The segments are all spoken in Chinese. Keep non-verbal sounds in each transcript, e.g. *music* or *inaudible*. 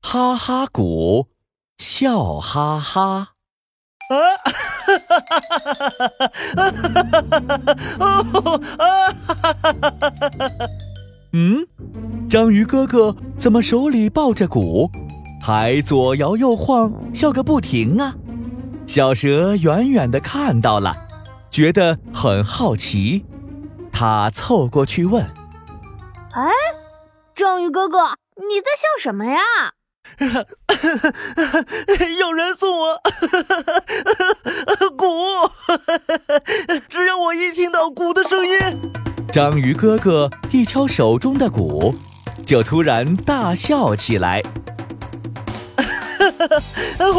哈哈鼓，笑哈哈。啊！哈哈哈哈哈哈！啊哈哈哈哈哈！哦啊哈哈哈哈哈！嗯，章鱼哥哥怎么手里抱着鼓，还左摇右晃，笑个不停啊？小蛇远远的看到了，觉得很好奇，他凑过去问：“哎，章鱼哥哥，你在笑什么呀？” *laughs* 有人送我 *laughs* 鼓，*laughs* 只要我一听到鼓的声音，章鱼哥哥一敲手中的鼓，就突然大笑起来，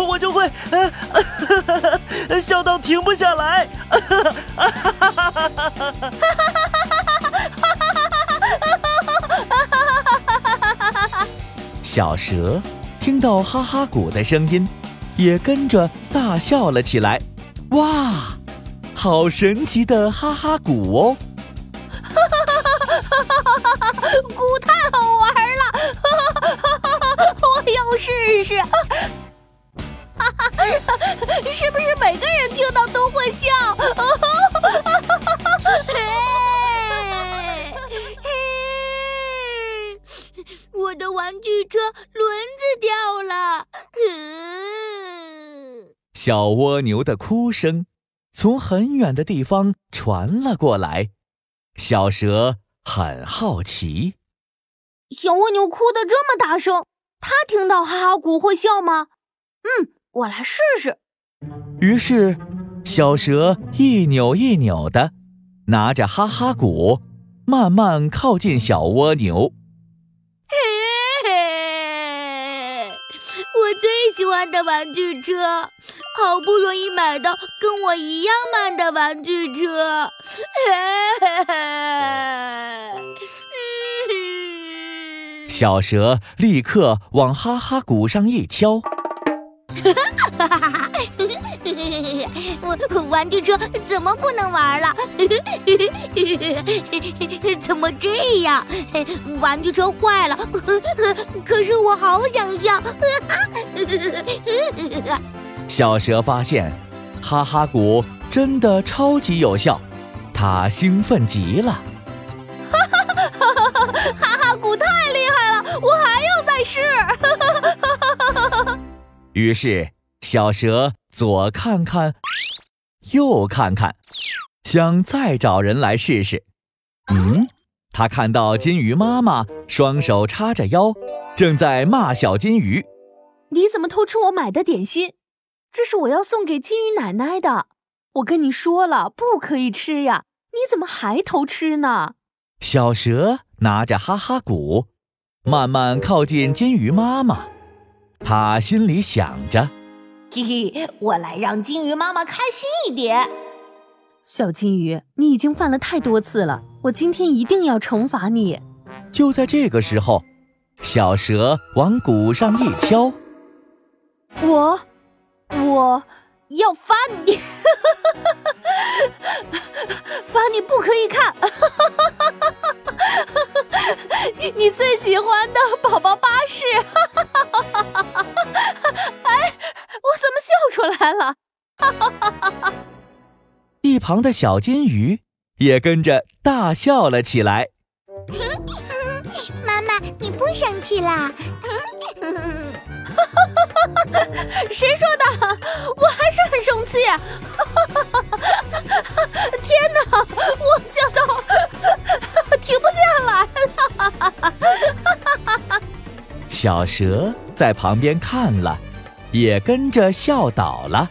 我就会笑到停不下来。小蛇。听到哈哈鼓的声音，也跟着大笑了起来。哇，好神奇的哈哈鼓哦！哈哈哈哈哈哈！鼓太好玩了，哈哈哈哈！我要试试。哈 *laughs* 哈是不是每个人听到都会笑？小蜗牛的哭声从很远的地方传了过来，小蛇很好奇。小蜗牛哭得这么大声，它听到哈哈鼓会笑吗？嗯，我来试试。于是，小蛇一扭一扭的，拿着哈哈鼓，慢慢靠近小蜗牛。喜欢的玩具车，好不容易买到跟我一样慢的玩具车，*laughs* 小蛇立刻往哈哈鼓上一敲。我 *laughs* 玩具车怎么不能玩了？*laughs* 怎么这样？玩具车坏了，可是我好想笑。*laughs* 小蛇发现，哈哈鼓真的超级有效，它兴奋极了。*laughs* 哈哈哈哈哈哈鼓太厉害了，我还要再试。*laughs* 于是，小蛇左看看，右看看，想再找人来试试。嗯，他看到金鱼妈妈双手叉着腰，正在骂小金鱼：“你怎么偷吃我买的点心？这是我要送给金鱼奶奶的。我跟你说了，不可以吃呀！你怎么还偷吃呢？”小蛇拿着哈哈鼓，慢慢靠近金鱼妈妈。它心里想着：“嘿嘿，我来让金鱼妈妈开心一点。”小金鱼，你已经犯了太多次了，我今天一定要惩罚你。就在这个时候，小蛇往鼓上一敲：“我，我要罚你，*laughs* 罚你不可以看，*laughs* 你你最喜欢的宝宝巴士 *laughs* 哎，我怎么笑。”出来了！一旁的小金鱼也跟着大笑了起来。妈妈，你不生气啦？*laughs* 谁说的？我还是很生气！*laughs* 天哪，我笑到停不下来了！*laughs* 小蛇在旁边看了。也跟着笑倒了，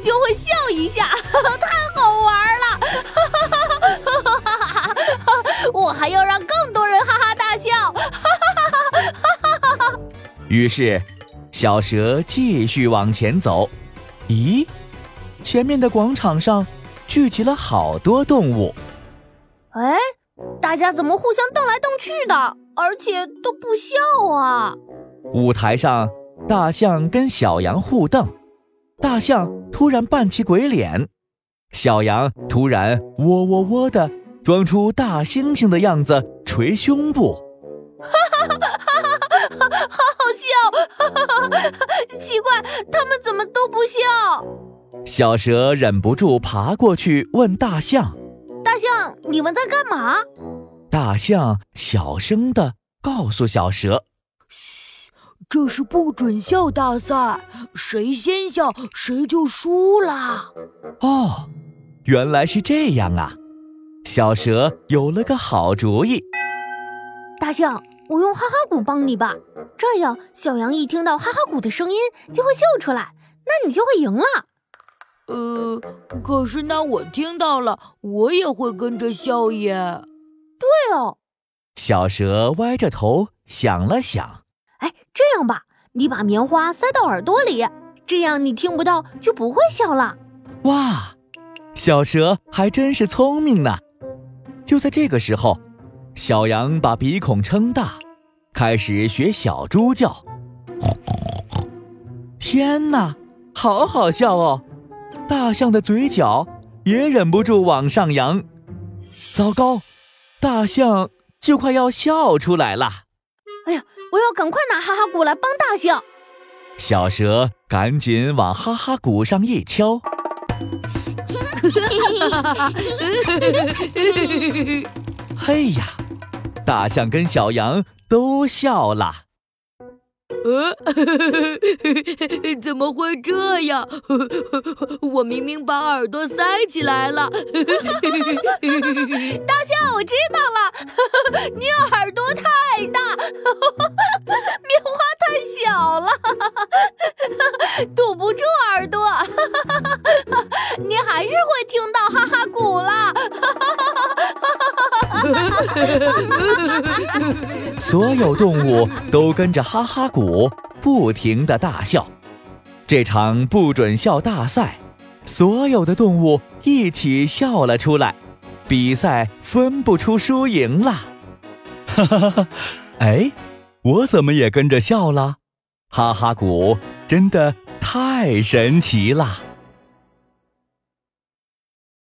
就会笑一下，*laughs* 太好玩了！哈哈哈哈哈！我还要让更多人哈哈大笑，哈哈哈哈哈！于是，小蛇继续往前走。咦，前面的广场上聚集了好多动物。哎。大家怎么互相瞪来瞪去的，而且都不笑啊？舞台上，大象跟小羊互瞪，大象突然扮起鬼脸，小羊突然喔喔喔的装出大猩猩的样子，捶胸部。哈哈哈哈哈哈！好好笑！哈哈哈！奇怪，他们怎么都不笑？小蛇忍不住爬过去问大象：“大象，你们在干嘛？”大象小声的告诉小蛇：“嘘，这是不准笑大赛，谁先笑谁就输啦。”哦。原来是这样啊！小蛇有了个好主意。大象，我用哈哈鼓帮你吧，这样小羊一听到哈哈鼓的声音就会笑出来，那你就会赢了。呃，可是那我听到了，我也会跟着笑耶。对哦。小蛇歪着头想了想，哎，这样吧，你把棉花塞到耳朵里，这样你听不到就不会笑了。哇！小蛇还真是聪明呢。就在这个时候，小羊把鼻孔撑大，开始学小猪叫。天哪，好好笑哦！大象的嘴角也忍不住往上扬。糟糕，大象就快要笑出来了。哎呀，我要赶快拿哈哈鼓来帮大象。小蛇赶紧往哈哈鼓上一敲。嘿呀！大象跟小羊都笑了。呃，*laughs* 怎么会这样？*laughs* 我明明把耳朵塞起来了。*laughs* 大象，我知道了，*laughs* 你耳朵太大，*laughs* 棉花太小了，*laughs* 堵不住耳朵。你还是会听到哈哈鼓啦！所有动物都跟着哈哈鼓不停的大笑。这场不准笑大赛，所有的动物一起笑了出来，比赛分不出输赢了。哈哈哈！哎，我怎么也跟着笑了？哈哈鼓真的太神奇了！